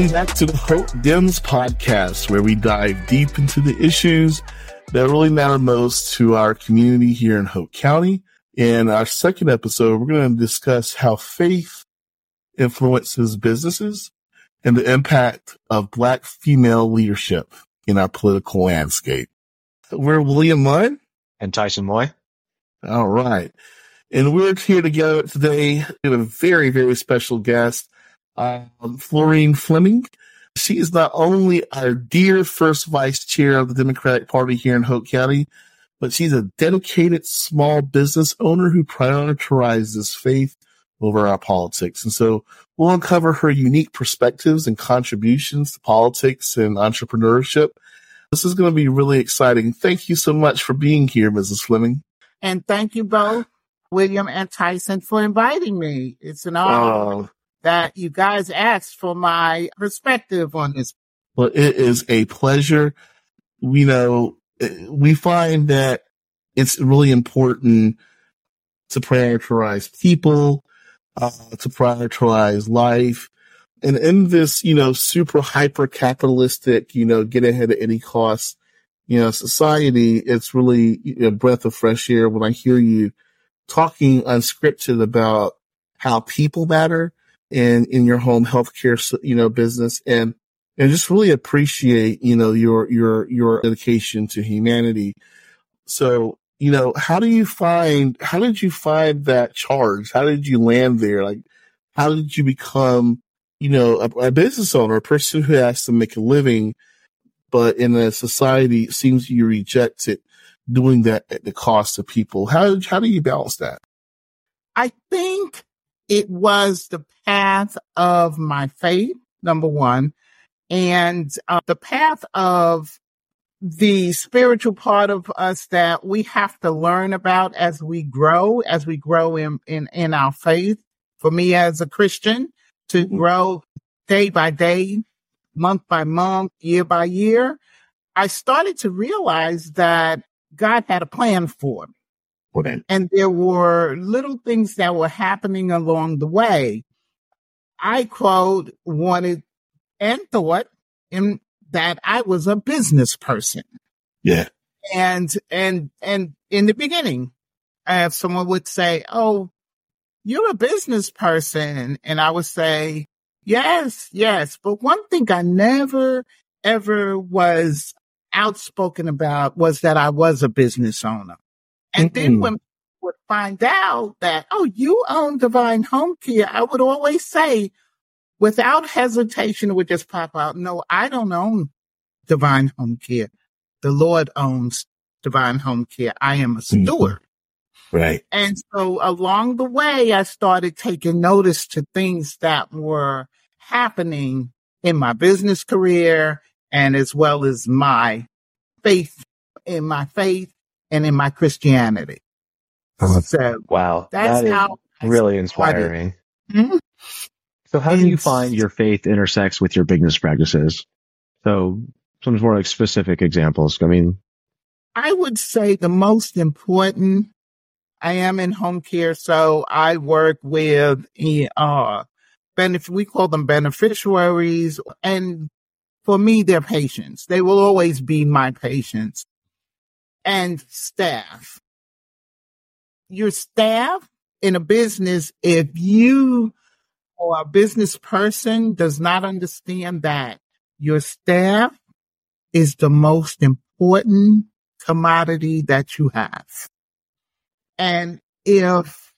welcome back to the Hoke Dems podcast, where we dive deep into the issues that really matter most to our community here in Hoke County. In our second episode, we're going to discuss how faith influences businesses and the impact of Black female leadership in our political landscape. We're William Munn and Tyson Moy. All right. And we're here together today with a very, very special guest, um, Florine Fleming. She is not only our dear first vice chair of the Democratic Party here in Hoke County, but she's a dedicated small business owner who prioritizes faith over our politics. And so we'll uncover her unique perspectives and contributions to politics and entrepreneurship. This is going to be really exciting. Thank you so much for being here, Mrs. Fleming. And thank you both, William and Tyson, for inviting me. It's an honor uh, that you guys asked for my perspective on this. Well, it is a pleasure. We know we find that it's really important to prioritize people, uh, to prioritize life. And in this, you know, super hyper capitalistic, you know, get ahead at any cost, you know, society, it's really a breath of fresh air when I hear you talking unscripted about how people matter in, in your home healthcare, you know, business and, and just really appreciate, you know, your, your, your dedication to humanity. So you know, how do you find, how did you find that charge? How did you land there? Like, how did you become, you know, a, a business owner, a person who has to make a living, but in a society it seems you reject it doing that at the cost of people. How, how do you balance that? I think it was the path of my faith, number one, and uh, the path of the spiritual part of us that we have to learn about as we grow, as we grow in, in, in our faith. For me as a Christian to mm-hmm. grow day by day, month by month, year by year, I started to realize that God had a plan for me. Okay. And there were little things that were happening along the way. I quote wanted and thought in that I was a business person. Yeah. And, and, and in the beginning, uh, someone would say, Oh, you're a business person. And I would say, yes, yes. But one thing I never ever was outspoken about was that I was a business owner. And mm-hmm. then when people would find out that, oh, you own Divine Home Care, I would always say, without hesitation, it would just pop out. No, I don't own Divine Home Care. The Lord owns Divine Home Care. I am a mm-hmm. steward. Right. And so along the way, I started taking notice to things that were happening in my business career and as well as my faith, in my faith and in my Christianity. So wow, that's that how really inspiring. Mm-hmm. So how do you find your faith intersects with your business practices? So some more like specific examples. I mean, I would say the most important. I am in home care, so I work with uh, benef- we call them beneficiaries, and for me, they're patients. They will always be my patients and staff. Your staff in a business, if you or a business person does not understand that your staff is the most important commodity that you have. And if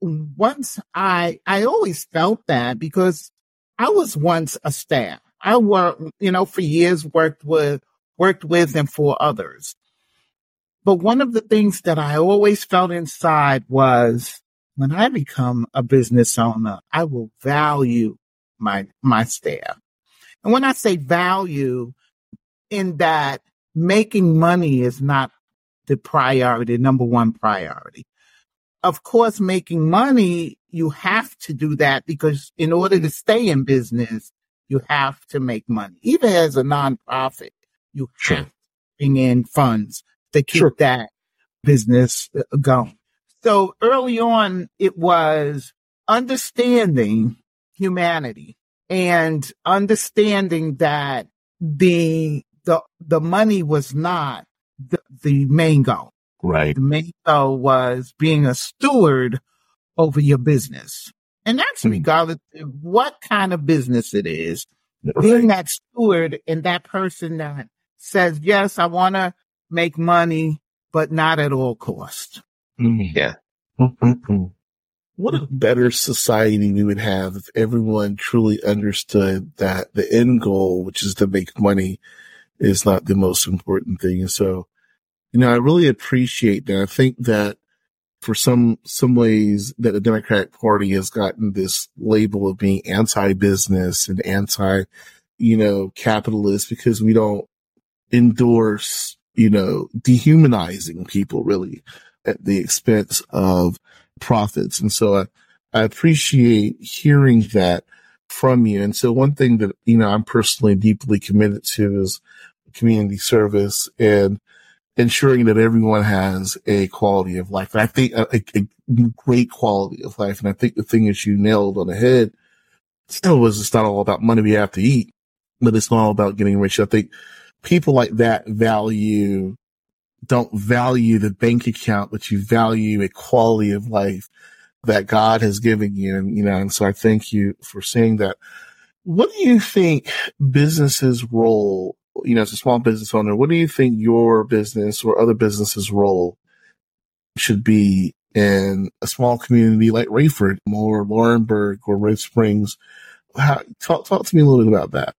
once I, I always felt that because I was once a staff. I worked, you know, for years worked with, worked with and for others. But one of the things that I always felt inside was when I become a business owner, I will value my, my staff. And when I say value in that making money is not the priority, number one priority. Of course, making money, you have to do that because in order to stay in business, you have to make money. Even as a nonprofit, you sure. have to bring in funds to keep sure. that business uh, going. So early on, it was understanding humanity and understanding that the, the, the money was not the, the main goal. Right. The main goal was being a steward over your business. And that's mm. regardless of what kind of business it is. Right. Being that steward and that person that says, yes, I want to make money, but not at all cost. Mm. Yeah. Mm-hmm. What a better society we would have if everyone truly understood that the end goal, which is to make money, is not the most important thing. And so, you know, I really appreciate that. I think that for some, some ways that the Democratic Party has gotten this label of being anti-business and anti, you know, capitalist because we don't endorse, you know, dehumanizing people really at the expense of profits. And so I, I appreciate hearing that from you. And so one thing that, you know, I'm personally deeply committed to is community service and ensuring that everyone has a quality of life. And I think a, a, great quality of life. And I think the thing that you nailed on the head still was it's not all about money we have to eat, but it's not all about getting rich. I think people like that value, don't value the bank account, but you value a quality of life that God has given you. And, you know, and so I thank you for saying that. What do you think business's role you know, as a small business owner, what do you think your business or other businesses' role should be in a small community like Raeford or Laurinburg or Red Springs? How, talk, talk to me a little bit about that.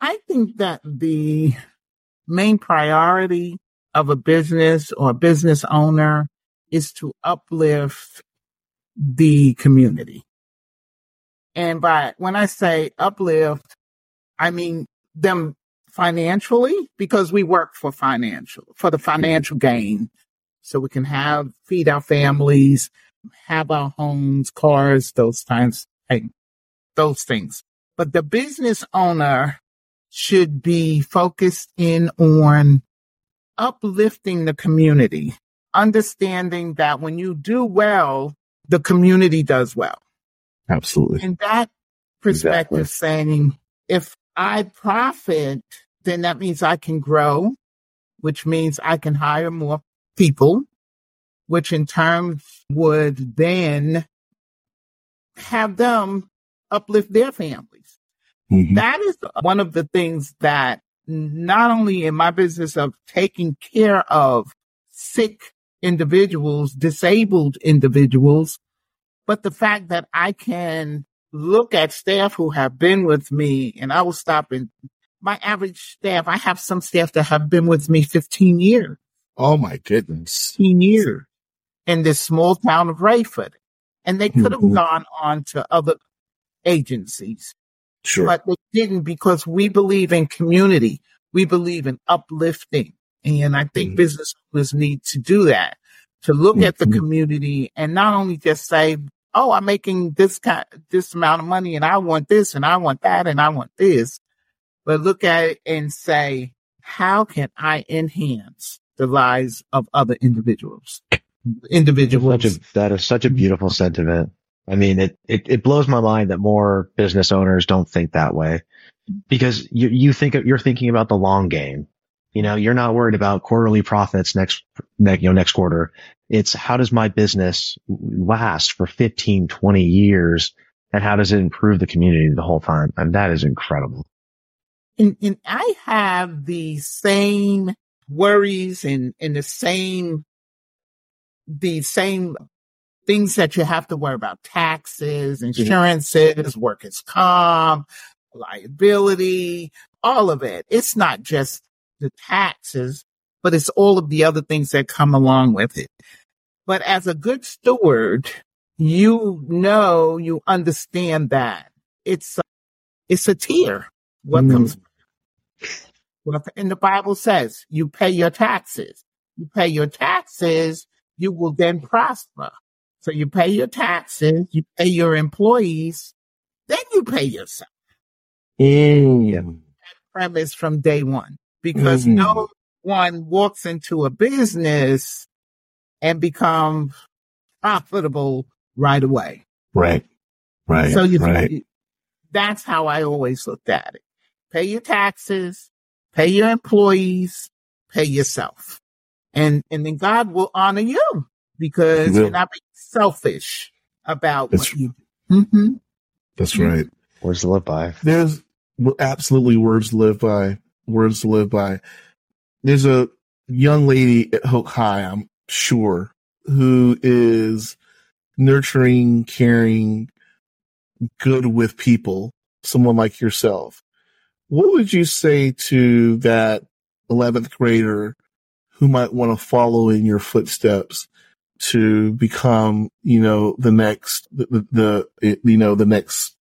I think that the main priority of a business or a business owner is to uplift the community. And by when I say uplift, I mean, them financially because we work for financial, for the financial gain. So we can have, feed our families, have our homes, cars, those times, those things. But the business owner should be focused in on uplifting the community, understanding that when you do well, the community does well. Absolutely. In that perspective, exactly. saying if I profit, then that means I can grow, which means I can hire more people, which in turn would then have them uplift their families. Mm-hmm. That is one of the things that not only in my business of taking care of sick individuals, disabled individuals, but the fact that I can look at staff who have been with me and I will stop and my average staff, I have some staff that have been with me 15 years. Oh my goodness. 15 years in this small town of Raeford. And they could have mm-hmm. gone on to other agencies. Sure. But they didn't because we believe in community. We believe in uplifting. And I think mm-hmm. business owners need to do that, to look mm-hmm. at the mm-hmm. community and not only just say, oh, I'm making this kind, this amount of money and I want this and I want that and I want this. But look at it and say, how can I enhance the lives of other individuals? Individuals. A, that is such a beautiful sentiment. I mean, it, it, it blows my mind that more business owners don't think that way because you, you think you're thinking about the long game. You know, you're not worried about quarterly profits next, next, you know, next quarter. It's how does my business last for 15, 20 years? And how does it improve the community the whole time? And that is incredible. And, and I have the same worries and, and the same, the same things that you have to worry about taxes, mm-hmm. insurances, workers' comp, liability, all of it. It's not just the taxes, but it's all of the other things that come along with it. But as a good steward, you know, you understand that it's, a, it's a tier. What mm. comes, well, and the Bible says you pay your taxes. You pay your taxes, you will then prosper. So you pay your taxes, you pay your employees, then you pay yourself. Mm. Premise from day one because mm. no one walks into a business and becomes profitable right away. Right. Right. So you, right. that's how I always looked at it. Pay your taxes, pay your employees, pay yourself. And, and then God will honor you because you're not being selfish about that's, what you do. Mm-hmm. That's right. Words to live by. There's absolutely words to live by. Words to live by. There's a young lady at Hoke High, I'm sure, who is nurturing, caring, good with people, someone like yourself. What would you say to that 11th grader who might want to follow in your footsteps to become, you know, the next, the, the, you know, the next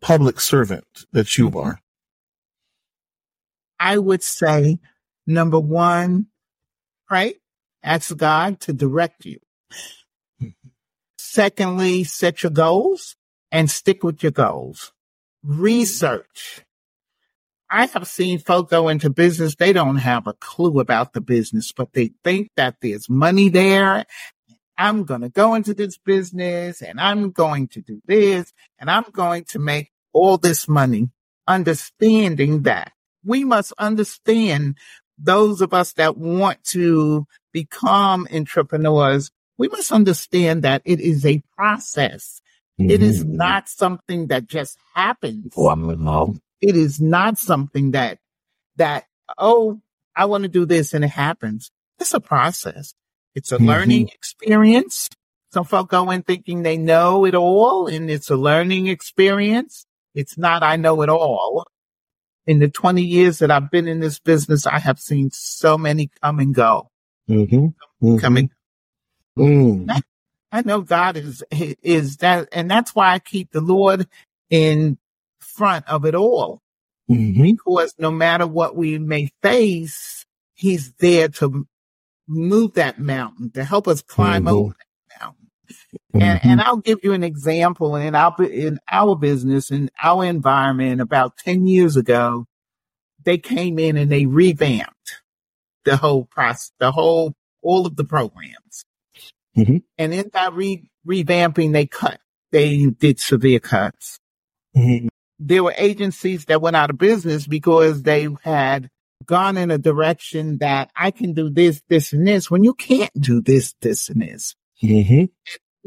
public servant that you mm-hmm. are? I would say number one, right? ask God to direct you. Mm-hmm. Secondly, set your goals and stick with your goals. Research. I have seen folk go into business. They don't have a clue about the business, but they think that there's money there. I'm going to go into this business and I'm going to do this and I'm going to make all this money. Understanding that we must understand those of us that want to become entrepreneurs. We must understand that it is a process. Mm-hmm. It is mm-hmm. not something that just happens. Oh, I'm involved. It is not something that, that, oh, I want to do this and it happens. It's a process. It's a mm-hmm. learning experience. Some folk go in thinking they know it all and it's a learning experience. It's not, I know it all. In the 20 years that I've been in this business, I have seen so many come and go. Mm-hmm. Coming. Mm. I know God is, is that, and that's why I keep the Lord in front of it all. Mm-hmm. Because no matter what we may face, he's there to move that mountain, to help us climb mm-hmm. over that mountain. Mm-hmm. And, and I'll give you an example in our, in our business, in our environment about 10 years ago, they came in and they revamped the whole process, the whole, all of the programs. Mm-hmm. And in that re- revamping, they cut. They did severe cuts. Mm-hmm. There were agencies that went out of business because they had gone in a direction that I can do this, this, and this when you can't do this, this, and this. Mm-hmm.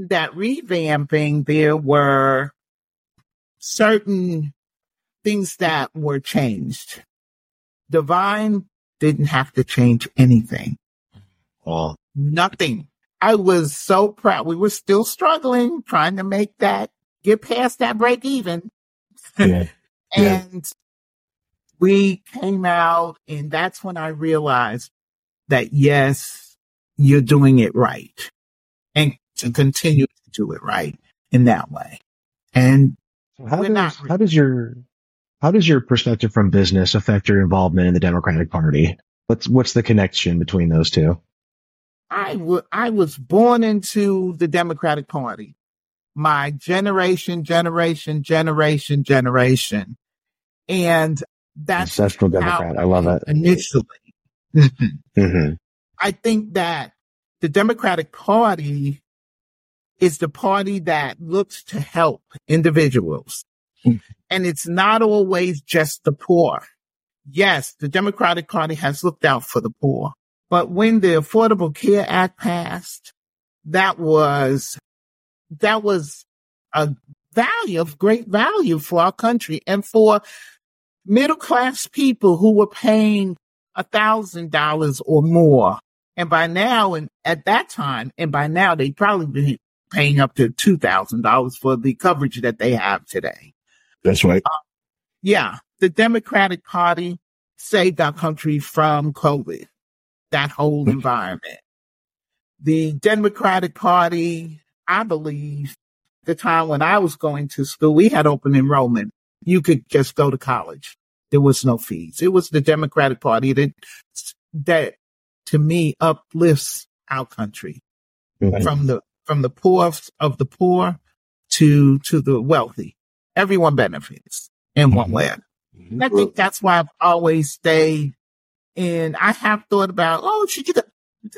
That revamping, there were certain things that were changed. Divine didn't have to change anything. Oh. Nothing. I was so proud. We were still struggling, trying to make that, get past that break even. Yeah. and yeah. We came out and that's when I realized that yes, you're doing it right and to continue to do it right in that way. And how does, not, how does your, how does your perspective from business affect your involvement in the Democratic Party? What's, what's the connection between those two? I, w- I was born into the Democratic Party. My generation, generation, generation, generation. And that's ancestral Democrat. I love it. Initially. mm-hmm. I think that the Democratic Party is the party that looks to help individuals. Mm-hmm. And it's not always just the poor. Yes, the Democratic Party has looked out for the poor, but when the Affordable Care Act passed, that was, that was a value of great value for our country and for middle class people who were paying a thousand dollars or more. And by now, and at that time, and by now, they'd probably been paying up to $2,000 for the coverage that they have today. That's right. Uh, yeah. The Democratic Party saved our country from COVID that whole mm-hmm. environment. The Democratic Party, I believe, the time when I was going to school, we had open enrollment. You could just go to college. There was no fees. It was the Democratic Party that, that to me uplifts our country mm-hmm. from the, from the poor of the poor to, to the wealthy. Everyone benefits in one mm-hmm. way. I think that's why I've always stayed and I have thought about, oh, should you? Then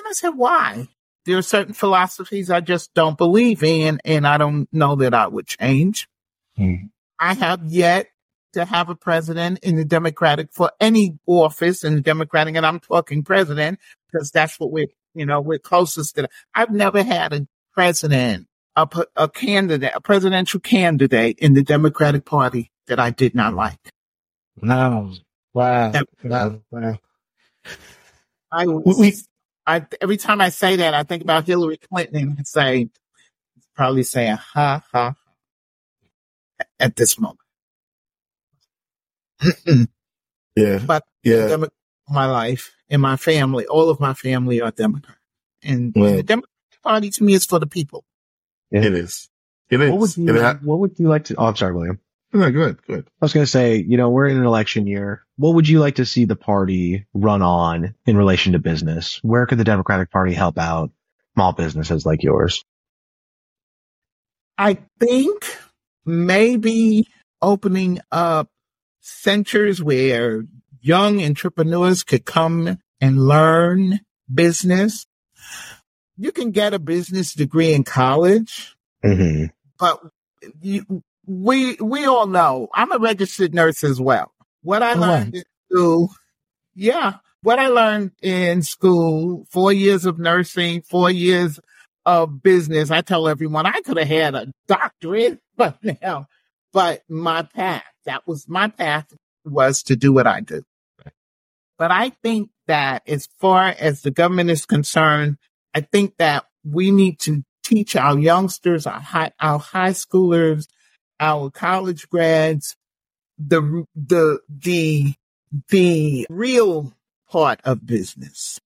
I said, why? There are certain philosophies I just don't believe in, and I don't know that I would change. Hmm. I have yet to have a president in the Democratic for any office in the Democratic, and I'm talking president because that's what we're, you know, we're closest to. I've never had a president, a, a candidate, a presidential candidate in the Democratic Party that I did not like. No. Wow. Wow. Wow. I, we, I, every time I say that, I think about Hillary Clinton and say, probably saying, ha, ha, at this moment. yeah. But yeah. my life and my family, all of my family are Democrat. And well, the Democratic Party to me is for the people. Yeah. It is. It is. What would you, ha- what would you like to, oh, I'm sorry, William. No, good, good. I was going to say, you know, we're in an election year. What would you like to see the party run on in relation to business? Where could the Democratic Party help out small businesses like yours? I think maybe opening up centers where young entrepreneurs could come and learn business. You can get a business degree in college, mm-hmm. but you, we we all know I'm a registered nurse as well. What I oh, learned in school, yeah, what I learned in school, four years of nursing, four years of business. I tell everyone I could have had a doctorate, but now, but my path, that was my path was to do what I do. But I think that as far as the government is concerned, I think that we need to teach our youngsters, our high, our high schoolers, our college grads, the, the, the, the real part of business,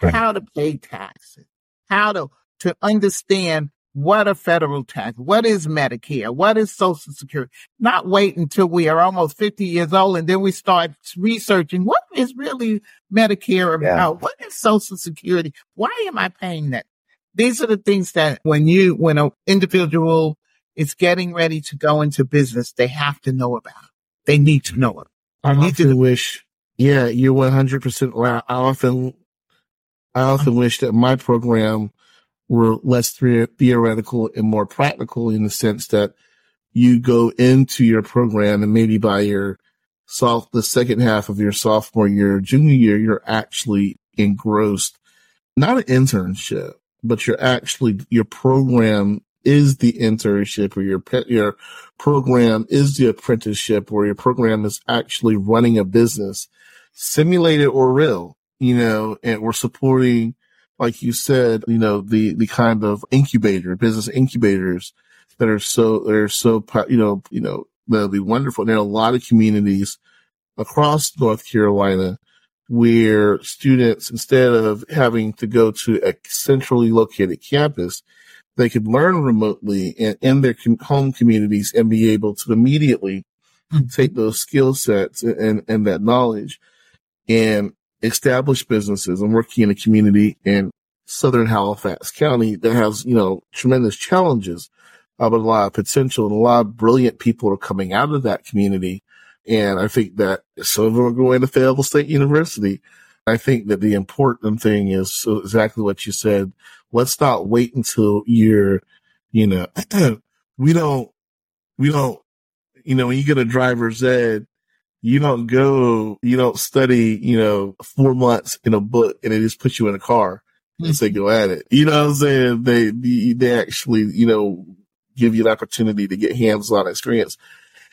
right. how to pay taxes, how to, to understand what a federal tax, what is Medicare, what is Social Security, not wait until we are almost 50 years old and then we start researching what is really Medicare about, yeah. what is Social Security, why am I paying that? These are the things that when you, when an individual is getting ready to go into business, they have to know about. They need to know it. I need to wish, yeah, you're 100% right. I often, I often wish that my program were less theoretical and more practical in the sense that you go into your program and maybe by your soft, the second half of your sophomore year, junior year, you're actually engrossed, not an internship, but you're actually, your program is the internship or your your program is the apprenticeship or your program is actually running a business, simulated or real, you know, and we're supporting, like you said, you know, the, the kind of incubator, business incubators that are so, that are so, you know, you know, that'll be wonderful. There are a lot of communities across North Carolina where students, instead of having to go to a centrally located campus, they could learn remotely in, in their com- home communities and be able to immediately mm-hmm. take those skill sets and, and that knowledge and establish businesses and working in a community in Southern Halifax County that has, you know, tremendous challenges, uh, but a lot of potential and a lot of brilliant people are coming out of that community. And I think that some of them are going to Fayetteville State University. I think that the important thing is exactly what you said let's not wait until you're, you know, we don't, we don't, you know, when you get a driver's ed, you don't go, you don't study, you know, four months in a book and they just put you in a car and mm-hmm. say, go at it. You know what I'm saying? They, they actually, you know, give you the opportunity to get hands on experience.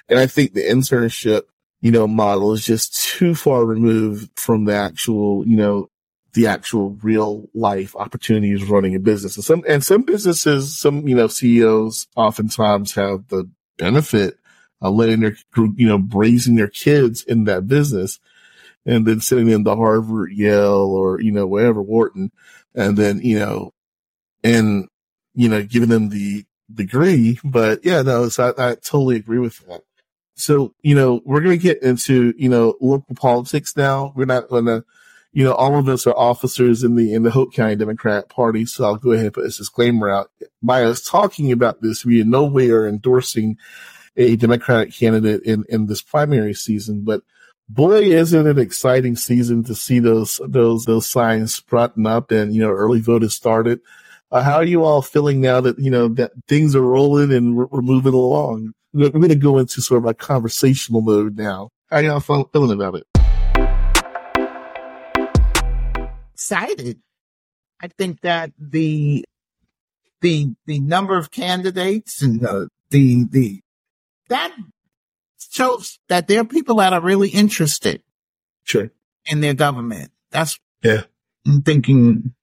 And I think the internship, you know, model is just too far removed from the actual, you know, the actual real life opportunities running a business. And some, and some businesses, some, you know, CEOs oftentimes have the benefit of letting their, you know, raising their kids in that business and then sending them to Harvard, Yale, or, you know, wherever, Wharton. And then, you know, and, you know, giving them the degree. But yeah, no, so I, I totally agree with that. So, you know, we're going to get into, you know, local politics now. We're not going to, you know, all of us are officers in the in the Hoke County Democrat Party, so I'll go ahead and put this disclaimer out. By us talking about this, we in no way are endorsing a Democratic candidate in in this primary season, but boy, isn't it an exciting season to see those those those signs sprouting up and you know early vote has started. Uh, how are you all feeling now that you know that things are rolling and we're, we're moving along? we're going to go into sort of a conversational mode now. How y'all feeling about it? Excited. I think that the the the number of candidates and the the the that shows that there are people that are really interested. Sure. In their government. That's yeah. I'm thinking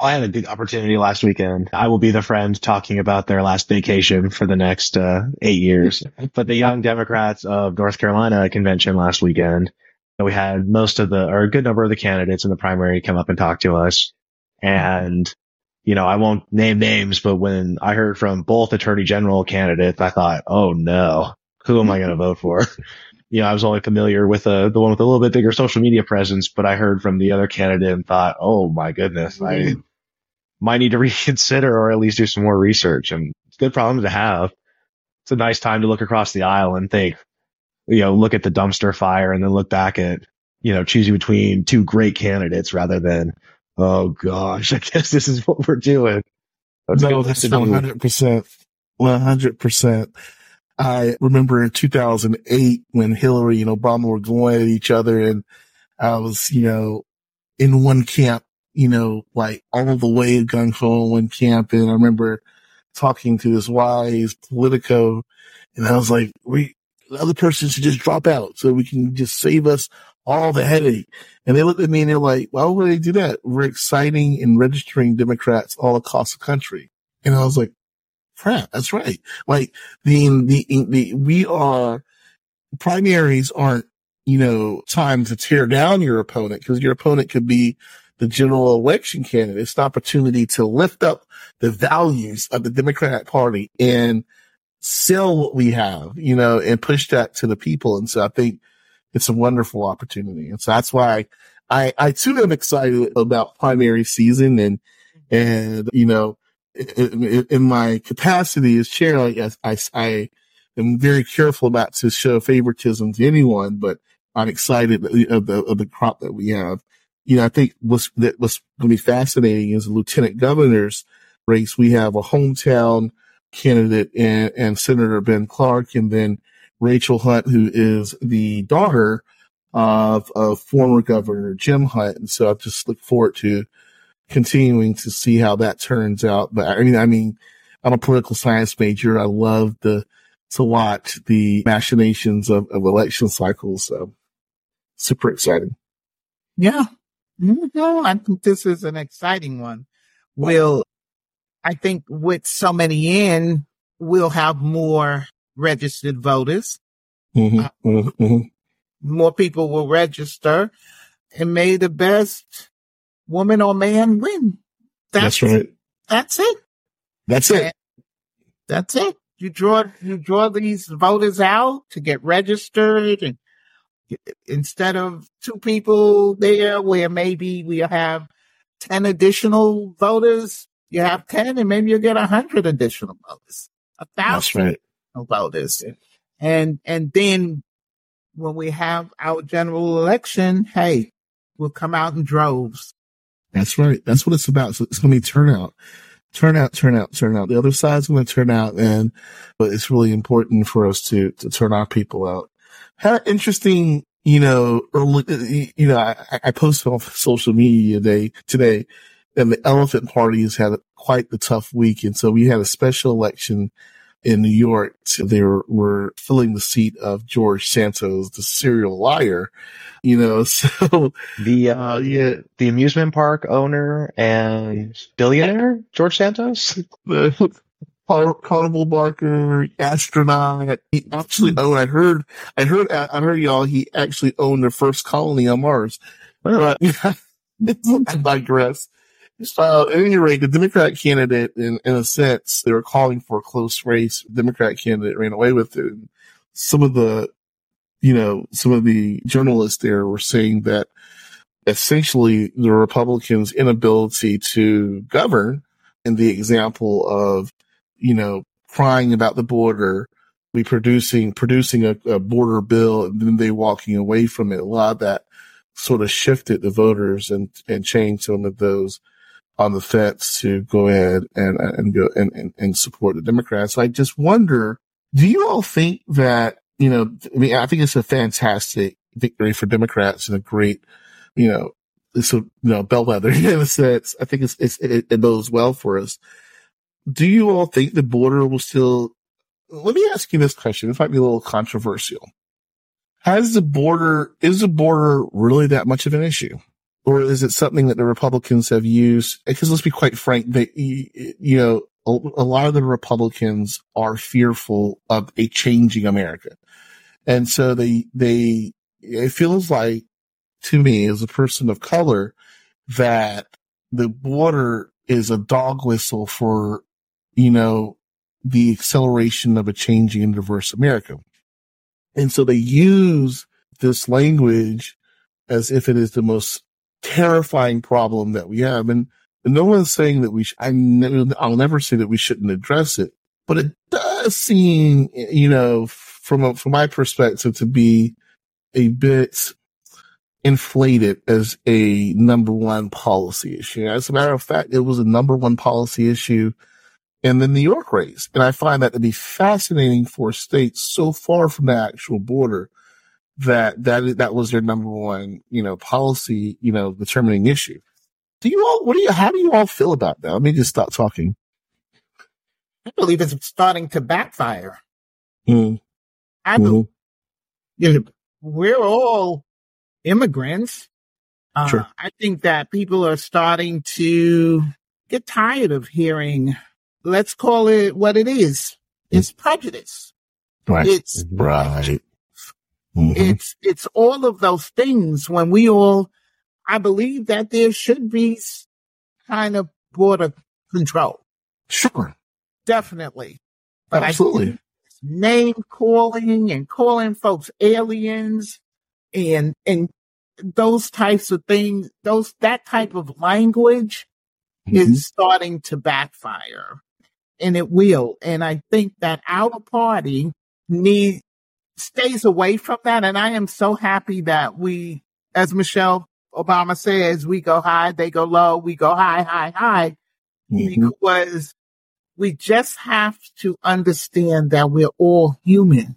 I had a big opportunity last weekend. I will be the friend talking about their last vacation for the next uh, eight years. but the Young Democrats of North Carolina convention last weekend, we had most of the, or a good number of the candidates in the primary come up and talk to us. And, you know, I won't name names, but when I heard from both attorney general candidates, I thought, oh no, who am I going to vote for? you know, I was only familiar with uh, the one with a little bit bigger social media presence, but I heard from the other candidate and thought, oh my goodness, I might need to reconsider or at least do some more research. And it's a good problem to have. It's a nice time to look across the aisle and think, you know, look at the dumpster fire and then look back at, you know, choosing between two great candidates rather than, oh gosh, I guess this is what we're doing. That's no, that's 100%. 100%. I remember in 2008 when Hillary and Obama were going at each other and I was, you know, in one camp, you know, like all the way gung ho in one camp. And I remember talking to this wise Politico and I was like, we, the other person should just drop out so we can just save us all the headache. And they looked at me and they're like, why would they do that? We're exciting and registering Democrats all across the country. And I was like, crap, that's right. Like the, the, the, we are, primaries aren't, you know, time to tear down your opponent because your opponent could be the general election candidate. It's an opportunity to lift up the values of the Democratic party and sell what we have, you know, and push that to the people. And so I think it's a wonderful opportunity. And so that's why I, I too am excited about primary season and, mm-hmm. and, you know, in, my capacity as chair, like I, I, am very careful not to show favoritism to anyone, but I'm excited of the, of the crop that we have. You know, I think what's, that what's going to be fascinating is the lieutenant governor's race. We have a hometown candidate and, and Senator Ben Clark and then Rachel Hunt, who is the daughter of, of former Governor Jim Hunt. And so I just look forward to continuing to see how that turns out. But I mean, I mean, I'm a political science major. I love the, to watch the machinations of, of election cycles. So super exciting. Yeah. No, I think this is an exciting one. We'll, I think with so many in, we'll have more registered voters. Mm-hmm, uh, mm-hmm. mm-hmm. More people will register and may the best woman or man win. That's, that's right. That's it. That's it. That's it. You draw, you draw these voters out to get registered and instead of two people there where maybe we have 10 additional voters, you have 10 and maybe you get a hundred additional voters, a thousand right. voters. And, and then when we have our general election, hey, we'll come out in droves. That's right. That's what it's about. So it's going to be turnout, turnout, turnout, turnout. The other side's going to turn out and, but it's really important for us to, to turn our people out. Had an interesting, you know, early, you know, I, I posted on social media today, today and the elephant party has had quite the tough week. And so we had a special election in New York. They were, were filling the seat of George Santos, the serial liar, you know, so the, uh, uh, yeah, the amusement park owner and billionaire George Santos, the carnival barker, astronaut. He actually owned, I heard, I heard, I heard y'all, he actually owned the first colony on Mars. But, I digress. So uh, at any rate, the Democrat candidate, in, in a sense, they were calling for a close race. The Democrat candidate ran away with it. Some of the, you know, some of the journalists there were saying that essentially the Republicans' inability to govern and the example of, you know, crying about the border, we producing, producing a, a border bill and then they walking away from it. A lot of that sort of shifted the voters and, and changed some of those on the fence to go ahead and and go and, and, and support the Democrats. So I just wonder Do you all think that, you know, I mean, I think it's a fantastic victory for Democrats and a great, you know, it's a, you know, bellwether in a sense. I think it's, it's, it, it bodes well for us. Do you all think the border will still, let me ask you this question. This might be a little controversial. Has the border, is the border really that much of an issue? Or is it something that the Republicans have used? Because let's be quite frank, they, you know, a, lot of the Republicans are fearful of a changing America. And so they, they, it feels like to me as a person of color that the border is a dog whistle for, you know, the acceleration of a changing and diverse America. And so they use this language as if it is the most terrifying problem that we have. And, and no one's saying that we, sh- I never, I'll never say that we shouldn't address it, but it does seem, you know, from a, from my perspective to be a bit inflated as a number one policy issue. As a matter of fact, it was a number one policy issue in the New York race. And I find that to be fascinating for states so far from the actual border that that that was their number one, you know, policy, you know, determining issue. Do you all, what do you, how do you all feel about that? Let me just stop talking. I believe it's starting to backfire. Mm. I believe, mm-hmm. you know, we're all immigrants. Uh, sure. I think that people are starting to get tired of hearing, let's call it what it is. It's prejudice. Right. It's right. Mm-hmm. It's, it's all of those things when we all, I believe that there should be kind of border control. Sure. Definitely. But Absolutely. name calling and calling folks aliens and, and those types of things, those, that type of language mm-hmm. is starting to backfire and it will. And I think that our party need stays away from that. And I am so happy that we, as Michelle Obama says, we go high, they go low, we go high, high, high, mm-hmm. because we just have to understand that we're all human.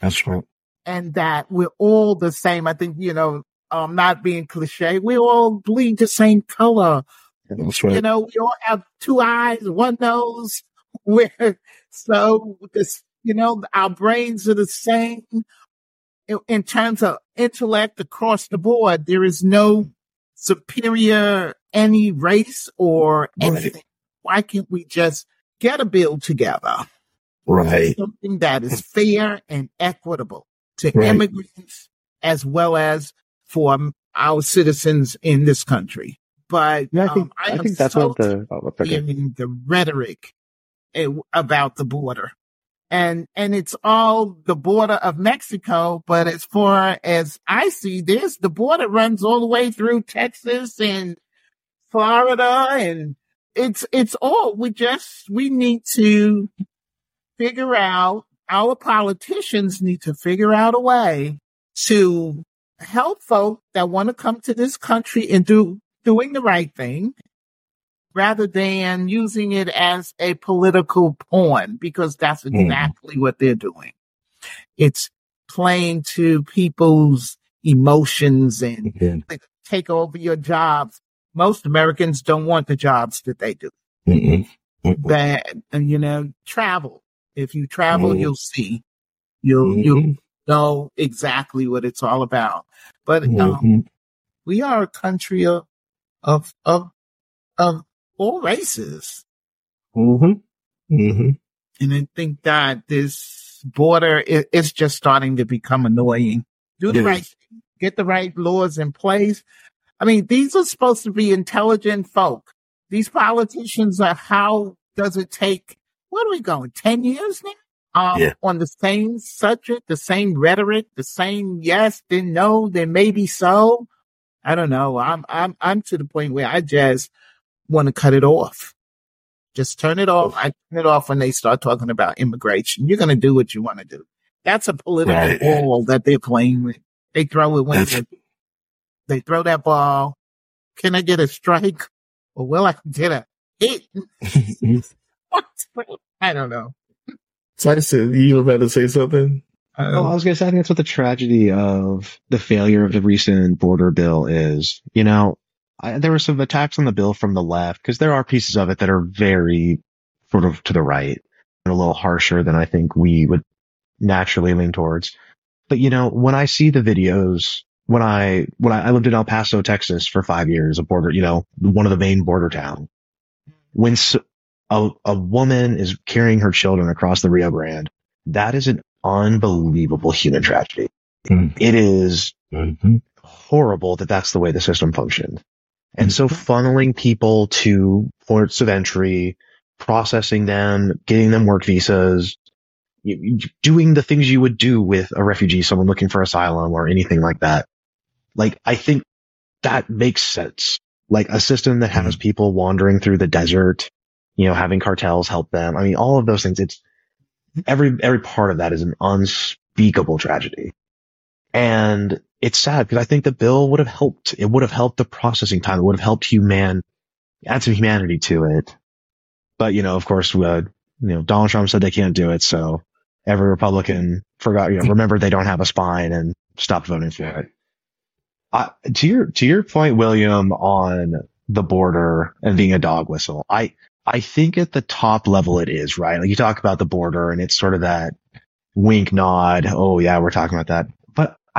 That's right. And that we're all the same. I think, you know, um, not being cliche, we all bleed the same color. That's right. You know, we all have two eyes, one nose. We're, so this, you know, our brains are the same in, in terms of intellect across the board. There is no superior any race or anything. Right. Why can't we just get a bill together? Right. Something that is fair and equitable to right. immigrants as well as for our citizens in this country. But yeah, I think, um, I, I think that's so what the, oh, the rhetoric eh, about the border and and it's all the border of Mexico. But as far as I see this, the border runs all the way through Texas and Florida, and it's it's all we just we need to figure out. Our politicians need to figure out a way to help folk that want to come to this country and do doing the right thing rather than using it as a political pawn, because that's hmm. exactly mm. what they're doing. It's playing to people's emotions and mm-hmm. take over your jobs. Most Americans don't want the jobs that they do. Mm-hmm. That, and you know, travel. If you travel, mm-hmm. you'll see, you'll, you'll mm-hmm. know exactly what it's all about. But, um, mm-hmm. we are a country of, of, of, of all races. Mm-hmm. Mm-hmm. And I think that this border is, is just starting to become annoying. Do the right, get the right laws in place. I mean, these are supposed to be intelligent folk. These politicians are how does it take? What are we going? 10 years now? Um, yeah. on the same subject, the same rhetoric, the same yes, then no, then maybe so. I don't know. I'm, I'm, I'm to the point where I just, want to cut it off. Just turn it off. I turn it off when they start talking about immigration. You're going to do what you want to do. That's a political right. ball that they're playing with. They throw it when they, they throw that ball. Can I get a strike or will I get a hit? I don't know. Tyson, you were about to say something? Uh, oh, I was going to say, I think that's what the tragedy of the failure of the recent border bill is. You know, I, there were some attacks on the bill from the left because there are pieces of it that are very sort of to the right and a little harsher than I think we would naturally lean towards. But you know, when I see the videos, when I, when I, I lived in El Paso, Texas for five years, a border, you know, one of the main border towns, when a, a woman is carrying her children across the Rio Grande, that is an unbelievable human tragedy. Mm-hmm. It is mm-hmm. horrible that that's the way the system functioned. And so mm-hmm. funneling people to ports of entry, processing them, getting them work visas, doing the things you would do with a refugee, someone looking for asylum or anything like that. Like, I think that makes sense. Like a system that has mm-hmm. people wandering through the desert, you know, having cartels help them. I mean, all of those things. It's every, every part of that is an unspeakable tragedy. And it's sad because I think the bill would have helped. It would have helped the processing time. It would have helped human, add some humanity to it. But, you know, of course, uh, you know, Donald Trump said they can't do it. So every Republican forgot, you know, remember they don't have a spine and stopped voting for it. Uh, to your, to your point, William, on the border and being a dog whistle, I, I think at the top level it is, right? Like you talk about the border and it's sort of that wink nod. Oh yeah, we're talking about that.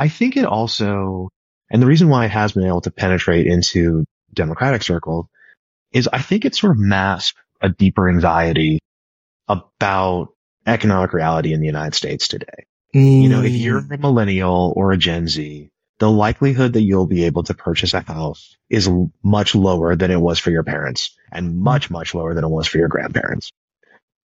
I think it also, and the reason why it has been able to penetrate into democratic circles is I think it sort of masks a deeper anxiety about economic reality in the United States today. Mm. You know, if you're a millennial or a Gen Z, the likelihood that you'll be able to purchase a house is much lower than it was for your parents and much, much lower than it was for your grandparents.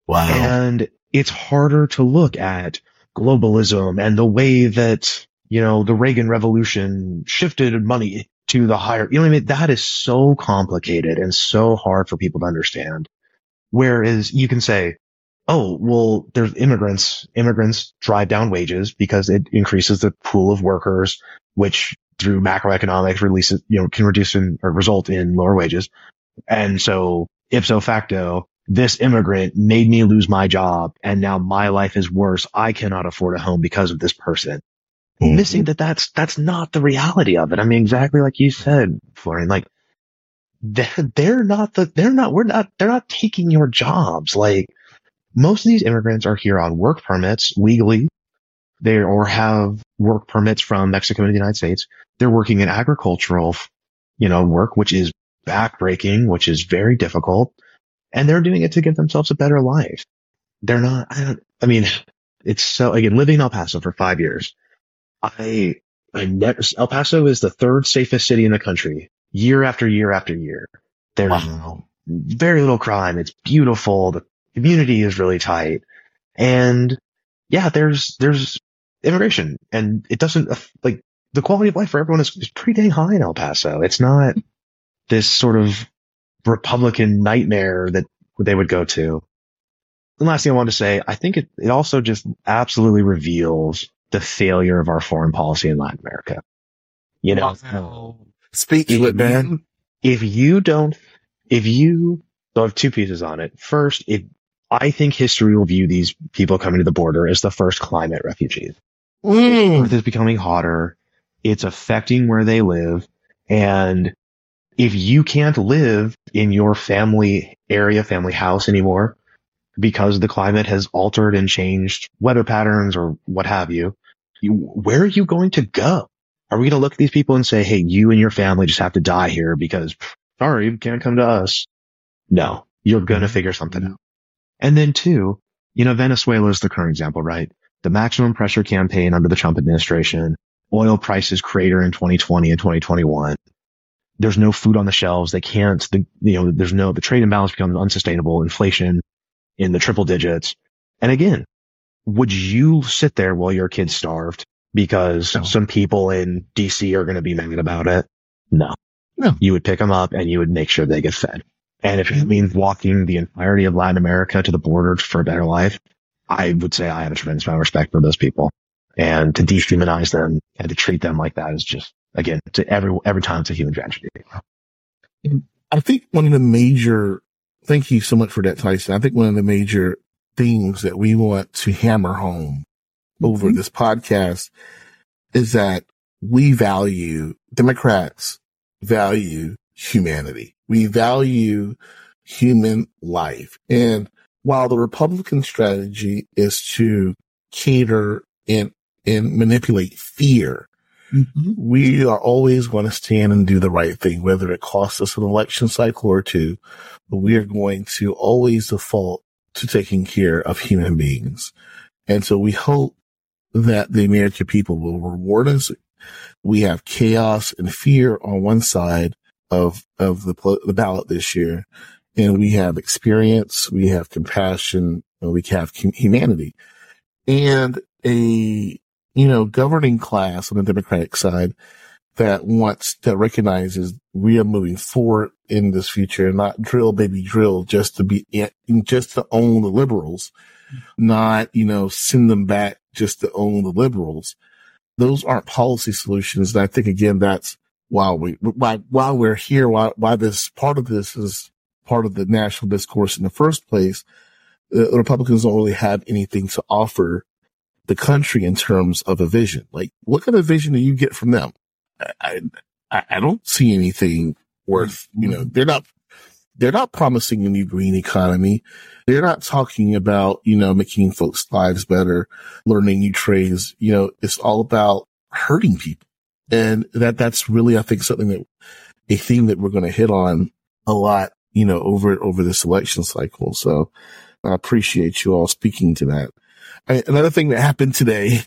Wow. And it's harder to look at globalism and the way that, you know, the Reagan revolution shifted money to the higher, you know what I mean? That is so complicated and so hard for people to understand. Whereas you can say, oh, well, there's immigrants. Immigrants drive down wages because it increases the pool of workers, which through macroeconomics releases, you know, can reduce in, or result in lower wages. And so ipso facto, this immigrant made me lose my job and now my life is worse. I cannot afford a home because of this person. Mm-hmm. Missing that that's, that's not the reality of it. I mean, exactly like you said, Florian, like they're, not the, they're not, we're not, they're not taking your jobs. Like most of these immigrants are here on work permits legally. They or have work permits from Mexico and the United States. They're working in agricultural, you know, work, which is backbreaking, which is very difficult. And they're doing it to give themselves a better life. They're not, I I mean, it's so, again, living in El Paso for five years. I, I never, El Paso is the third safest city in the country year after year after year. There's wow. very little crime. It's beautiful. The community is really tight. And yeah, there's, there's immigration and it doesn't like the quality of life for everyone is, is pretty dang high in El Paso. It's not this sort of Republican nightmare that they would go to. The last thing I want to say, I think it, it also just absolutely reveals the failure of our foreign policy in Latin America. You know, wow. speak to it, man. If you don't, if you, so I have two pieces on it. First, if I think history will view these people coming to the border as the first climate refugees. Mm. Earth is becoming hotter. It's affecting where they live. And if you can't live in your family area, family house anymore, because the climate has altered and changed weather patterns or what have you, you where are you going to go? Are we going to look at these people and say, Hey, you and your family just have to die here because sorry, you can't come to us. No, you're going to mm-hmm. figure something out. And then two, you know, Venezuela is the current example, right? The maximum pressure campaign under the Trump administration, oil prices crater in 2020 and 2021. There's no food on the shelves. They can't, the, you know, there's no, the trade imbalance becomes unsustainable. Inflation in the triple digits. And again, would you sit there while your kid's starved because no. some people in DC are going to be mad about it? No. No. You would pick them up and you would make sure they get fed. And if it mm-hmm. means walking the entirety of Latin America to the border for a better life, I would say I have a tremendous amount of respect for those people. And to dehumanize them and to treat them like that is just, again, to every, every time it's a human tragedy. I think one of the major, thank you so much for that, Tyson. I think one of the major things that we want to hammer home mm-hmm. over this podcast is that we value Democrats value humanity. We value human life. And while the Republican strategy is to cater and, and manipulate fear, mm-hmm. we are always going to stand and do the right thing, whether it costs us an election cycle or two, but we are going to always default to taking care of human beings. And so we hope that the American people will reward us. We have chaos and fear on one side of, of the, the ballot this year. And we have experience, we have compassion, and we have humanity and a, you know, governing class on the Democratic side that wants, that recognizes we are moving forward in this future, and not drill baby drill just to be, just to own the liberals, not, you know, send them back just to own the liberals. Those aren't policy solutions. And I think again, that's why we, why, while we're here, why, why this part of this is part of the national discourse in the first place. The Republicans don't really have anything to offer the country in terms of a vision. Like, what kind of vision do you get from them? I, I, I don't see anything worth, mm-hmm. you know, they're not, they're not promising a new green economy. They're not talking about, you know, making folks' lives better, learning new trades. You know, it's all about hurting people. And that, that's really, I think, something that a theme that we're going to hit on a lot, you know, over, over this election cycle. So I appreciate you all speaking to that. Another thing that happened today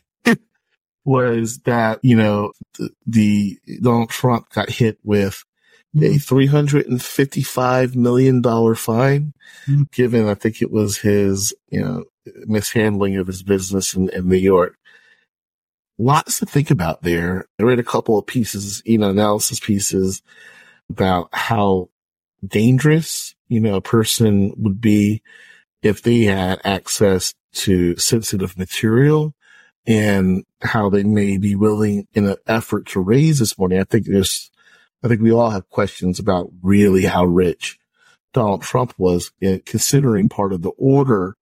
was that, you know, the, the Donald Trump got hit with a mm-hmm. $355 million fine, mm-hmm. given I think it was his, you know, mishandling of his business in, in New York. Lots to think about there. I read a couple of pieces, you know, analysis pieces about how dangerous, you know, a person would be if they had access to sensitive material and how they may be willing in an effort to raise this money. I think there's, I think we all have questions about really how rich Donald Trump was considering part of the order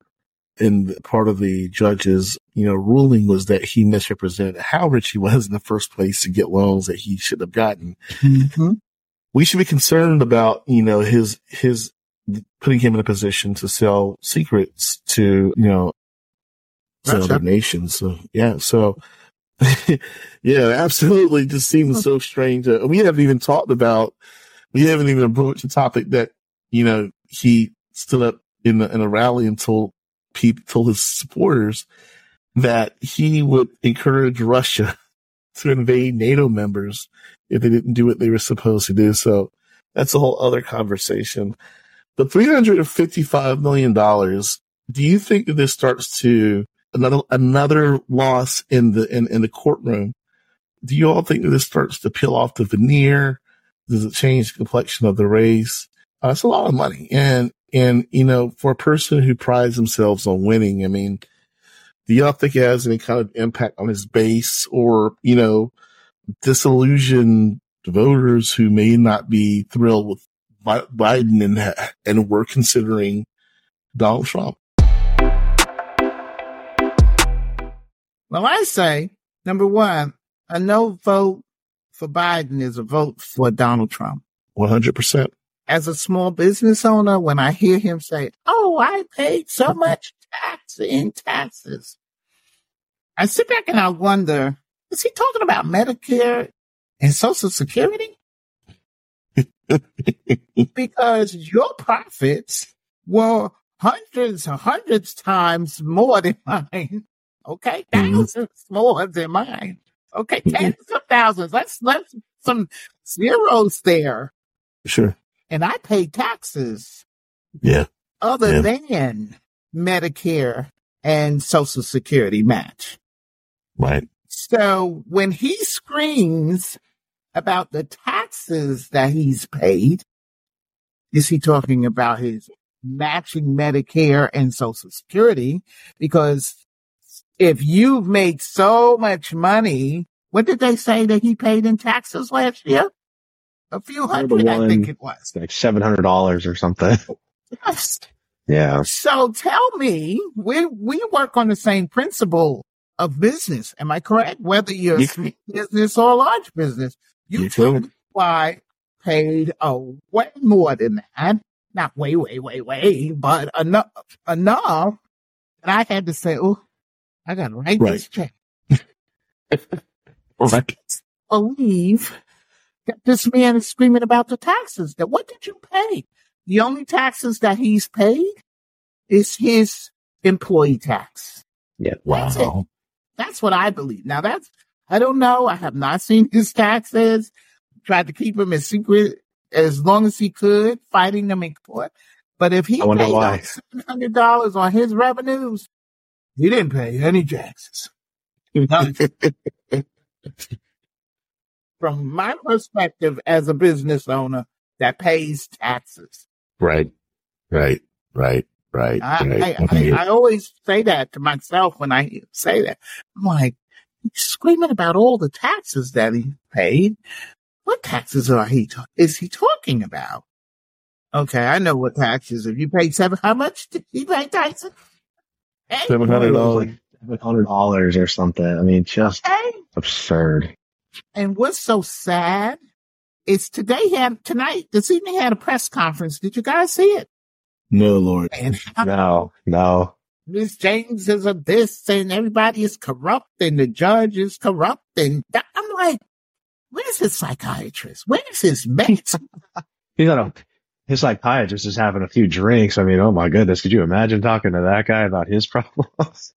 and part of the judge's, you know, ruling was that he misrepresented how rich he was in the first place to get loans that he should have gotten. Mm-hmm. We should be concerned about, you know, his, his putting him in a position to sell secrets to, you know, to other nations. So yeah, so yeah, absolutely. Just seems so strange. Uh, we haven't even talked about, we haven't even approached the topic that, you know, he stood up in, the, in a rally and told people, told his supporters that he would encourage Russia to invade NATO members if they didn't do what they were supposed to do. So that's a whole other conversation. The $355 million, do you think that this starts to another, another loss in the, in, in the courtroom? Do you all think that this starts to peel off the veneer? Does it change the complexion of the race? Uh, it's a lot of money. And, and, you know, for a person who prides themselves on winning, I mean, do y'all think it has any kind of impact on his base or, you know, disillusioned voters who may not be thrilled with Biden and and we're considering Donald Trump. Well, I say number one, a no vote for Biden is a vote for Donald Trump. One hundred percent. As a small business owner, when I hear him say, "Oh, I paid so much tax in taxes," I sit back and I wonder, is he talking about Medicare and Social Security? because your profits were hundreds and hundreds times more than mine. Okay. 1000s mm-hmm. more than mine. Okay. Mm-hmm. Tens of thousands. Let's, let's some zeros there. Sure. And I pay taxes. Yeah. Other yeah. than Medicare and Social Security match. Right. So when he screams about the taxes that he's paid? Is he talking about his matching Medicare and Social Security? Because if you've made so much money, what did they say that he paid in taxes last year? A few hundred, one, I think it was. Like $700 or something. Yes. Yeah. So tell me, we we work on the same principle of business. Am I correct? Whether you're you a business or a large business, you, you too. Why paid oh way more than that. Not way, way, way, way, but enough enough. And I had to say, oh, I gotta write right. this check. right. Believe that this man is screaming about the taxes. That what did you pay? The only taxes that he's paid is his employee tax. Yeah. Wow. That's, that's what I believe. Now that's, I don't know. I have not seen his taxes. Tried to keep him a secret as long as he could, fighting them in court. But if he paid why. $700 on his revenues, he didn't pay any taxes. From my perspective as a business owner that pays taxes. Right, right, right, right. I, right. I, I, I, always say that to myself when I say that. I'm like, he's screaming about all the taxes that he paid. What taxes are he ta- is he talking about? Okay, I know what taxes. If you pay seven, how much did he pay taxes? Seven hundred dollars. Seven hundred dollars or something. I mean, just okay. absurd. And what's so sad is today had tonight, this evening had a press conference. Did you guys see it? No, Lord. And no, no. Miss James is a this and everybody is corrupt and the judge is corrupt and I'm like, where's his psychiatrist? Where's his mate? He's not a his psychiatrist is having a few drinks. I mean, oh my goodness, could you imagine talking to that guy about his problems?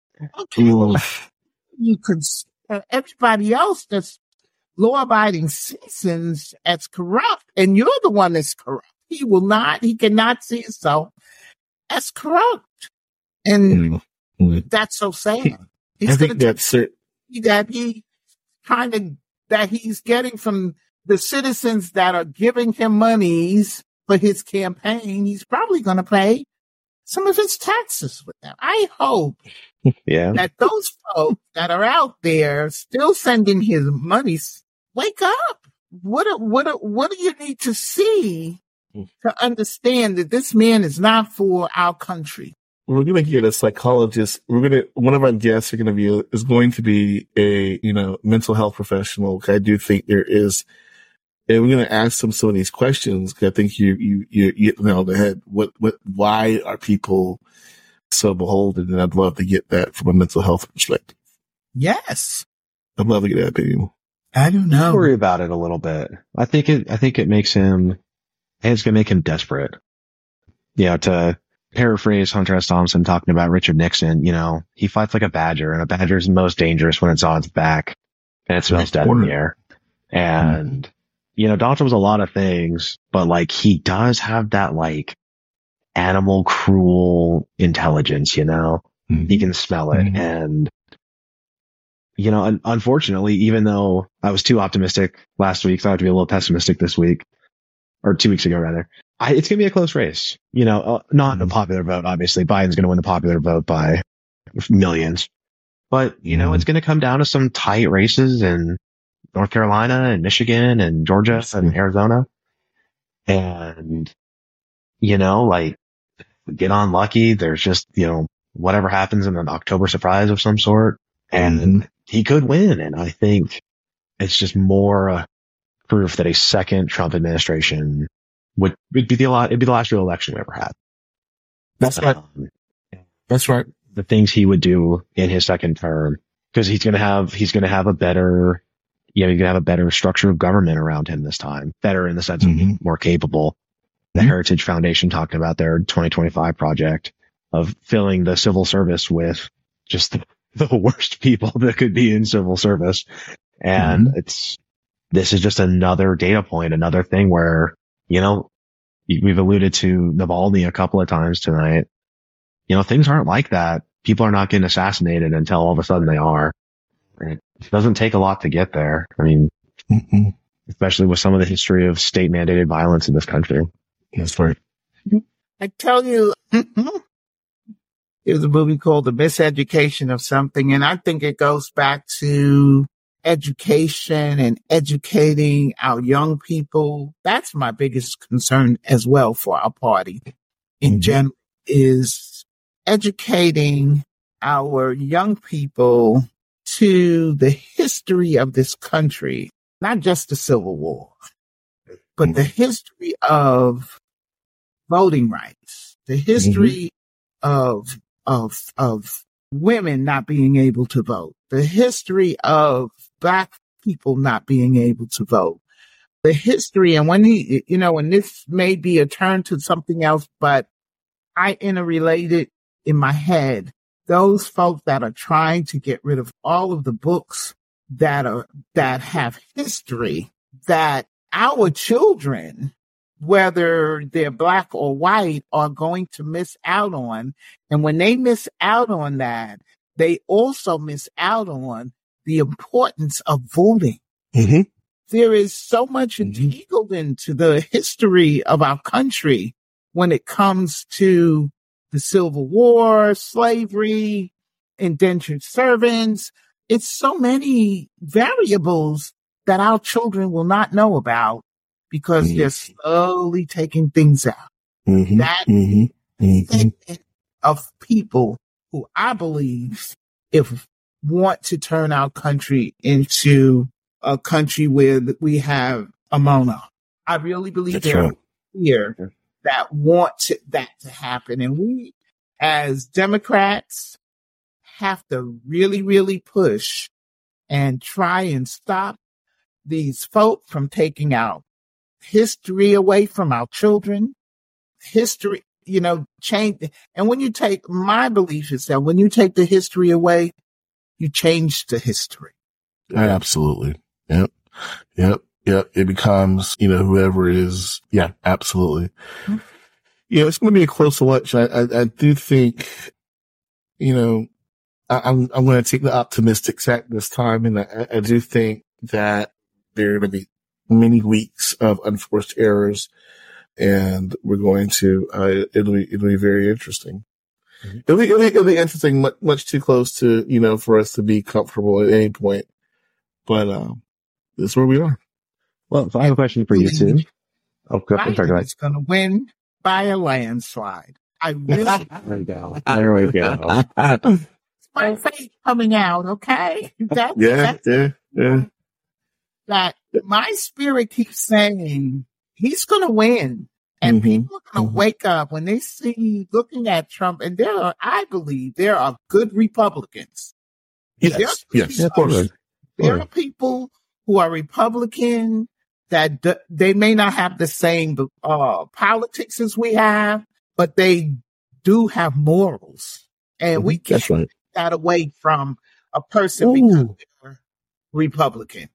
you could, uh, everybody else that's law abiding citizens as corrupt, and you're the one that's corrupt. He will not, he cannot see himself as corrupt. And mm-hmm. that's so sad. He's I think that's certain. That he trying to, that he's getting from the citizens that are giving him monies for his campaign, he's probably going to pay some of his taxes with them. I hope yeah. that those folks that are out there still sending his money wake up. What do, what do, what do you need to see to understand that this man is not for our country? We're going to get a psychologist. We're going to, one of our guests are going to be, is going to be a, you know, mental health professional. I do think there is, and we're going to ask them some of these questions. Cause I think you, you, you, you nailed the head. What, what, why are people so beholden? And I'd love to get that from a mental health perspective. Yes. I'd love to get that opinion. I don't know. I worry about it a little bit. I think it, I think it makes him, it's going to make him desperate. Yeah. To paraphrase Hunter S. Thompson talking about Richard Nixon, you know, he fights like a badger and a badger is most dangerous when it's on its back and it smells dead in the air. And, mm-hmm. You know, Donald was a lot of things, but like he does have that like animal cruel intelligence, you know, mm-hmm. he can smell it. Mm-hmm. And you know, unfortunately, even though I was too optimistic last week, so I have to be a little pessimistic this week or two weeks ago rather. I, it's going to be a close race. You know, uh, not a mm-hmm. popular vote. Obviously, Biden's going to win the popular vote by millions, but you know, mm. it's going to come down to some tight races in North Carolina and Michigan and Georgia and Arizona. And, you know, like get on lucky. There's just, you know, whatever happens in an October surprise of some sort. And mm-hmm he could win. And I think it's just more uh, proof that a second Trump administration would, would be the lot, it'd be the last real election we ever had. That's um, right. That's right. The things he would do in his second term, because he's going to have, he's going to have a better, you know, he's going have a better structure of government around him this time. Better in the sense mm-hmm. of being more capable. The mm-hmm. Heritage Foundation talking about their 2025 project of filling the civil service with just the the worst people that could be in civil service. And mm-hmm. it's, this is just another data point, another thing where, you know, we've alluded to Navalny a couple of times tonight. You know, things aren't like that. People are not getting assassinated until all of a sudden they are. It doesn't take a lot to get there. I mean, mm-hmm. especially with some of the history of state mandated violence in this country. That's right. I tell you, there's a movie called The Miseducation of Something. And I think it goes back to education and educating our young people. That's my biggest concern as well for our party in mm-hmm. general is educating our young people to the history of this country, not just the Civil War, but the mm-hmm. history of voting rights, the history mm-hmm. of, of, of women not being able to vote, the history of black people not being able to vote, the history. And when he, you know, and this may be a turn to something else, but I interrelated in my head those folks that are trying to get rid of all of the books that are, that have history that our children, whether they're black or white, are going to miss out on. And when they miss out on that, they also miss out on the importance of voting. Mm-hmm. There is so much mm-hmm. entangled into the history of our country when it comes to the Civil War, slavery, indentured servants. It's so many variables that our children will not know about because mm-hmm. they're slowly taking things out. Mm-hmm. That mm-hmm. mm-hmm. of people who I believe if want to turn our country into a country where we have a mono. I really believe That's there right. here that want to, that to happen. And we as Democrats have to really, really push and try and stop these folk from taking our history away from our children. History, you know, change. And when you take my belief is that when you take the history away, you change the history. Absolutely. Yep. Yep. Yep. It becomes, you know, whoever is. Yeah, absolutely. Mm-hmm. Yeah, it's going to be a close election. I, I, I do think, you know, I, am I'm, I'm going to take the optimistic tack this time. And I, I do think that there are going to be many weeks of unforced errors and we're going to, uh, it'll be, it'll be very interesting. Mm-hmm. It'll, be, it'll, be, it'll be interesting, much, much too close to, you know, for us to be comfortable at any point. But, um, this is where we are. Well, so I have a question for you too. Oh, go, I'm sorry, go ahead. It's going to win by a landslide. I really. there we go. There we go. my face coming out. Okay. That's, yeah. That's, yeah. Yeah. That my spirit keeps saying he's going to win. And mm-hmm. people are going to mm-hmm. wake up when they see looking at Trump. And there are, I believe, there are good Republicans. Yes. Yes. There, there are people who are Republican that d- they may not have the same uh, politics as we have, but they do have morals. And mm-hmm. we can't right. take that away from a person Ooh. because they're Republican.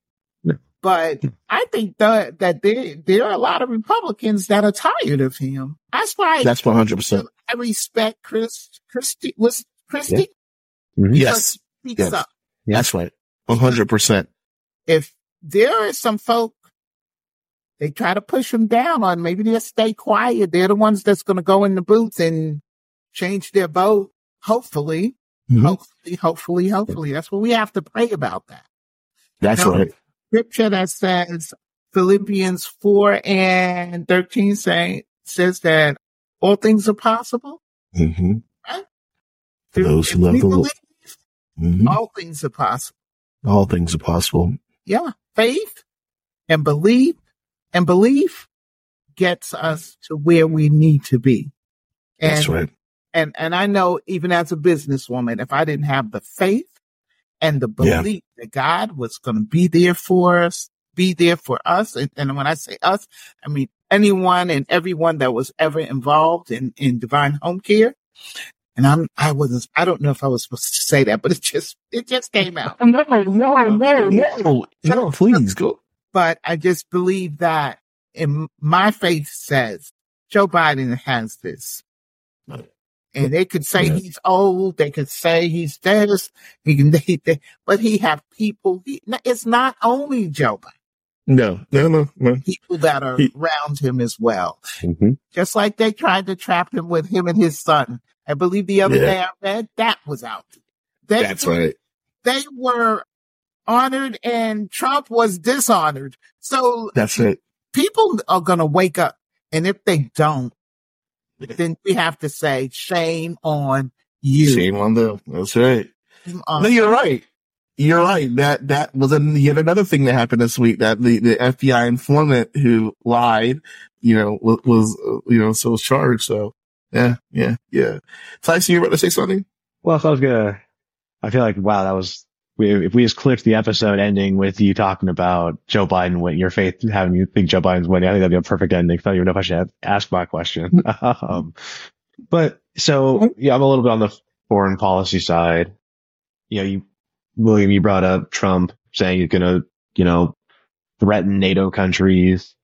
But I think that, that there, there are a lot of Republicans that are tired of him. That's why. That's 100%. I respect Chris, Christie, was Christie? Yeah. Mm-hmm. Yes. Speaks yes. up. That's right. 100%. If there are some folk they try to push them down on maybe they'll stay quiet. They're the ones that's going to go in the booth and change their vote. Hopefully, mm-hmm. hopefully, hopefully, hopefully. That's what we have to pray about that. That's right. Scripture that says Philippians 4 and 13 say, says that all things are possible. Mm-hmm. Right? For those who love the Lord. Mm-hmm. All things are possible. All things are possible. Yeah. Faith and belief and belief gets us to where we need to be. And, That's right. And, and I know even as a businesswoman, if I didn't have the faith and the belief yeah. that God was going to be there for us, be there for us. And, and, when I say us, I mean anyone and everyone that was ever involved in, in divine home care. And I'm, I wasn't, I don't know if I was supposed to say that, but it just, it just came out. No, no, no, no, no, please go. But I just believe that in my faith says Joe Biden has this. And they could say he's old. They could say he's dead. He can, they, they, but he have people. He, it's not only Joe Biden. No, no, no, no. People that are he, around him as well. Mm-hmm. Just like they tried to trap him with him and his son. I believe the other yeah. day I read that was out. They, That's right. They were honored and Trump was dishonored. So that's it. People are going to wake up. And if they don't, then we have to say shame on you. Shame on them. That's right. No, you're right. You're right. That that was an, yet another thing that happened this week. That the, the FBI informant who lied, you know, was, was you know so was charged. So yeah, yeah, yeah. Tyson, you about to say something? Well, so I was gonna. I feel like wow, that was we, if we just clipped the episode ending with you talking about Joe Biden win, your faith having you think Joe Biden's winning, I think that'd be a perfect ending. I don't even know if I should ask my question. um, but so yeah, I'm a little bit on the foreign policy side. You know, you William, you brought up Trump saying he's going to, you know, threaten NATO countries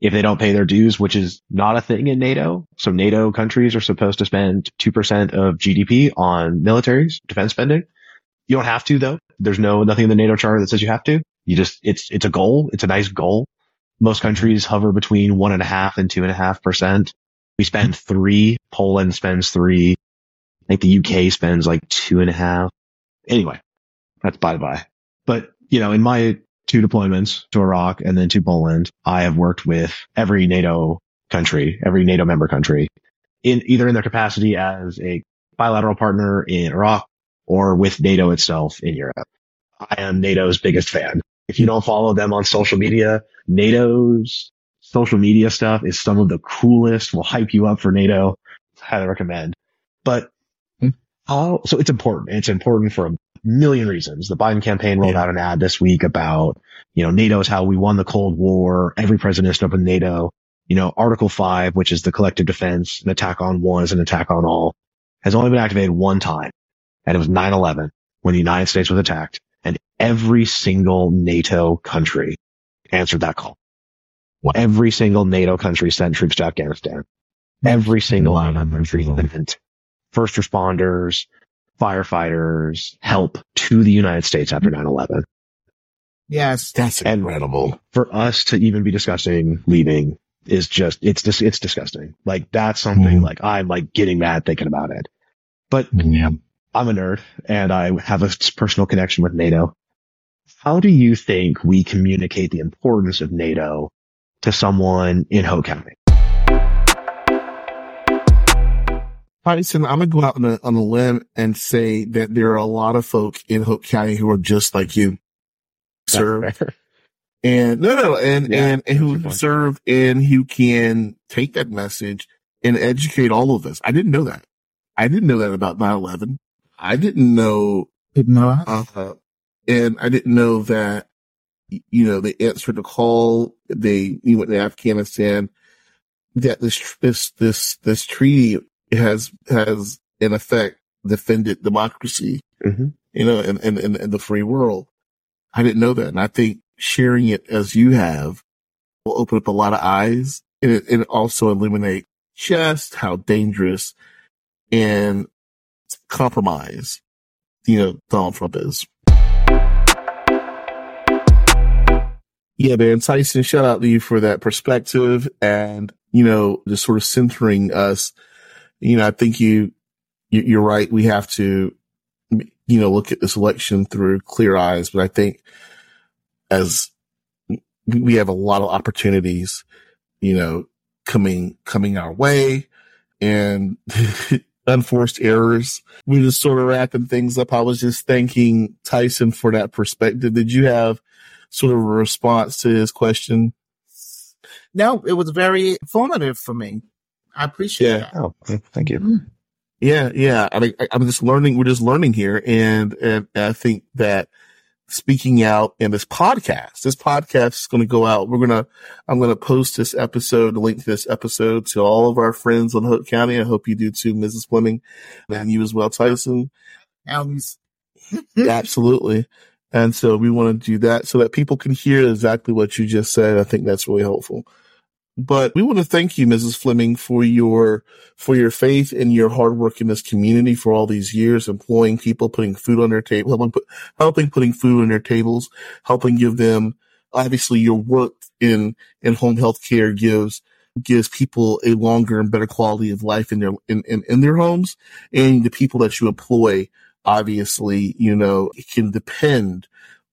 if they don't pay their dues, which is not a thing in NATO. So NATO countries are supposed to spend 2% of GDP on militaries, defense spending. You don't have to though. There's no, nothing in the NATO charter that says you have to. You just, it's, it's a goal. It's a nice goal. Most countries hover between one and a half and two and a half percent. We spend three. Poland spends three. I think the UK spends like two and a half. Anyway, that's by the by. But, you know, in my two deployments to Iraq and then to Poland, I have worked with every NATO country, every NATO member country in either in their capacity as a bilateral partner in Iraq or with NATO itself in Europe. I am NATO's biggest fan. If you don't follow them on social media, NATO's social media stuff is some of the coolest, will hype you up for NATO. Highly recommend. But hmm. how, so it's important. It's important for a million reasons. The Biden campaign rolled yeah. out an ad this week about, you know, NATO is how we won the Cold War. Every president stood up with NATO. You know, Article 5, which is the collective defense, an attack on one is an attack on all, has only been activated one time. And it was 9-11 when the United States was attacked and every single NATO country answered that call. Every single NATO country sent troops to Afghanistan. Every single wow. country sent first responders, firefighters help to the United States after 9-11. Yes. That's incredible. And for us to even be discussing leaving is just, it's just, it's disgusting. Like that's something mm. like I'm like getting mad thinking about it. But yeah. I'm a nerd and I have a personal connection with NATO. How do you think we communicate the importance of NATO to someone in Hoke County? Tyson, I'm gonna go out on a, on a limb and say that there are a lot of folk in Hoke County who are just like you, sir. And no, no, and, yeah, and, and who serve and who can take that message and educate all of us. I didn't know that. I didn't know that about 9-11. I didn't know. Didn't know that. Uh, and I didn't know that, you know, they answered the call. They, you went to Afghanistan. That this, this, this, this treaty has has in effect defended democracy, mm-hmm. you know, and in, in, in the free world. I didn't know that, and I think sharing it as you have will open up a lot of eyes, and it, and also illuminate just how dangerous and compromise, you know, Donald Trump is. Yeah, man. Tyson, shout out to you for that perspective and, you know, just sort of centering us you know, I think you, you're right. We have to, you know, look at this election through clear eyes, but I think as we have a lot of opportunities, you know, coming, coming our way and unforced errors. We just sort of wrapping things up. I was just thanking Tyson for that perspective. Did you have sort of a response to his question? No, it was very informative for me. I appreciate yeah. that. Oh, thank you. Mm-hmm. Yeah, yeah. I mean, I'm just learning. We're just learning here, and and I think that speaking out in this podcast, this podcast is going to go out. We're gonna, I'm going to post this episode, link to this episode to all of our friends on Hoke County. I hope you do too, Mrs. Fleming, and you as well, Tyson. Absolutely. And so we want to do that so that people can hear exactly what you just said. I think that's really helpful. But we want to thank you, Mrs. Fleming, for your, for your faith and your hard work in this community for all these years, employing people, putting food on their table, helping, put, helping putting food on their tables, helping give them, obviously your work in, in home health care gives, gives people a longer and better quality of life in their, in, in, in their homes and the people that you employ, obviously, you know, can depend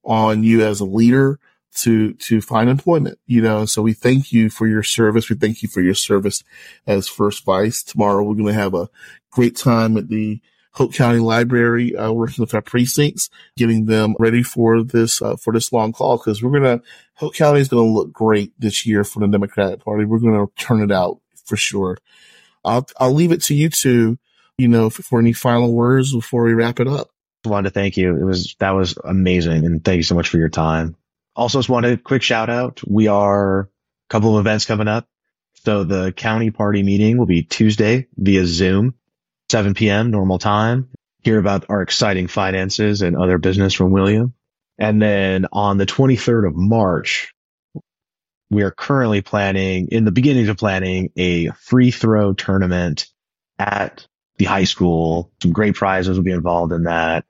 on you as a leader to, to find employment, you know, so we thank you for your service. We thank you for your service as first vice. Tomorrow we're going to have a great time at the Hoke County Library, uh, working with our precincts, getting them ready for this, uh, for this long call. Cause we're going to, Hoke County is going to look great this year for the Democratic Party. We're going to turn it out for sure. I'll, I'll leave it to you two, you know, for any final words before we wrap it up. Wanted to thank you. It was, that was amazing. And thank you so much for your time. Also just wanted a quick shout out. We are a couple of events coming up. So the county party meeting will be Tuesday via Zoom, 7 p.m. normal time. Hear about our exciting finances and other business from William. And then on the 23rd of March, we are currently planning in the beginnings of planning a free throw tournament at the high school. Some great prizes will be involved in that.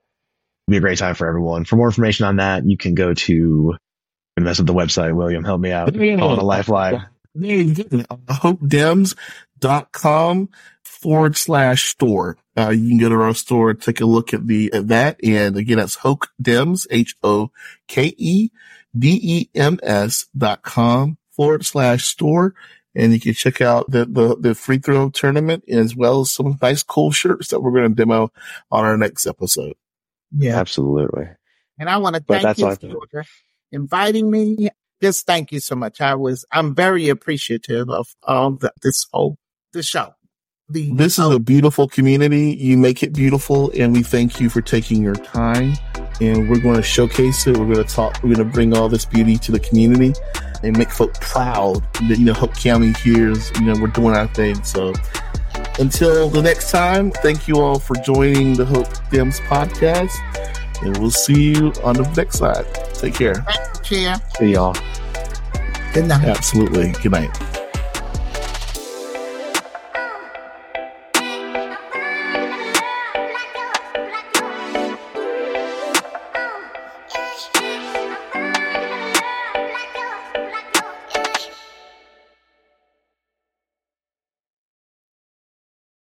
It'll be a great time for everyone. For more information on that, you can go to and mess up the website. William, help me out. Call it a lifeline. HokeDems.com forward slash store. Uh, you can go to our store, take a look at the, at that. And again, that's Hoke Dems, H-O-K-E-D-E-M-S dot com forward slash store. And you can check out the, the, the free throw tournament as well as some nice cool shirts that we're going to demo on our next episode. Yeah, absolutely. And I want to thank you for inviting me. Just thank you so much. I was, I'm very appreciative of, all the, this whole, the show. The, this is a beautiful community. You make it beautiful and we thank you for taking your time and we're going to showcase it. We're going to talk, we're going to bring all this beauty to the community and make folk proud that, you know, Hoke County hears, you know, we're doing our thing. So until the next time, thank you all for joining the Hoke Dems podcast and we'll see you on the next side. Take care. Cheer. See y'all. Good night. Absolutely. Good night.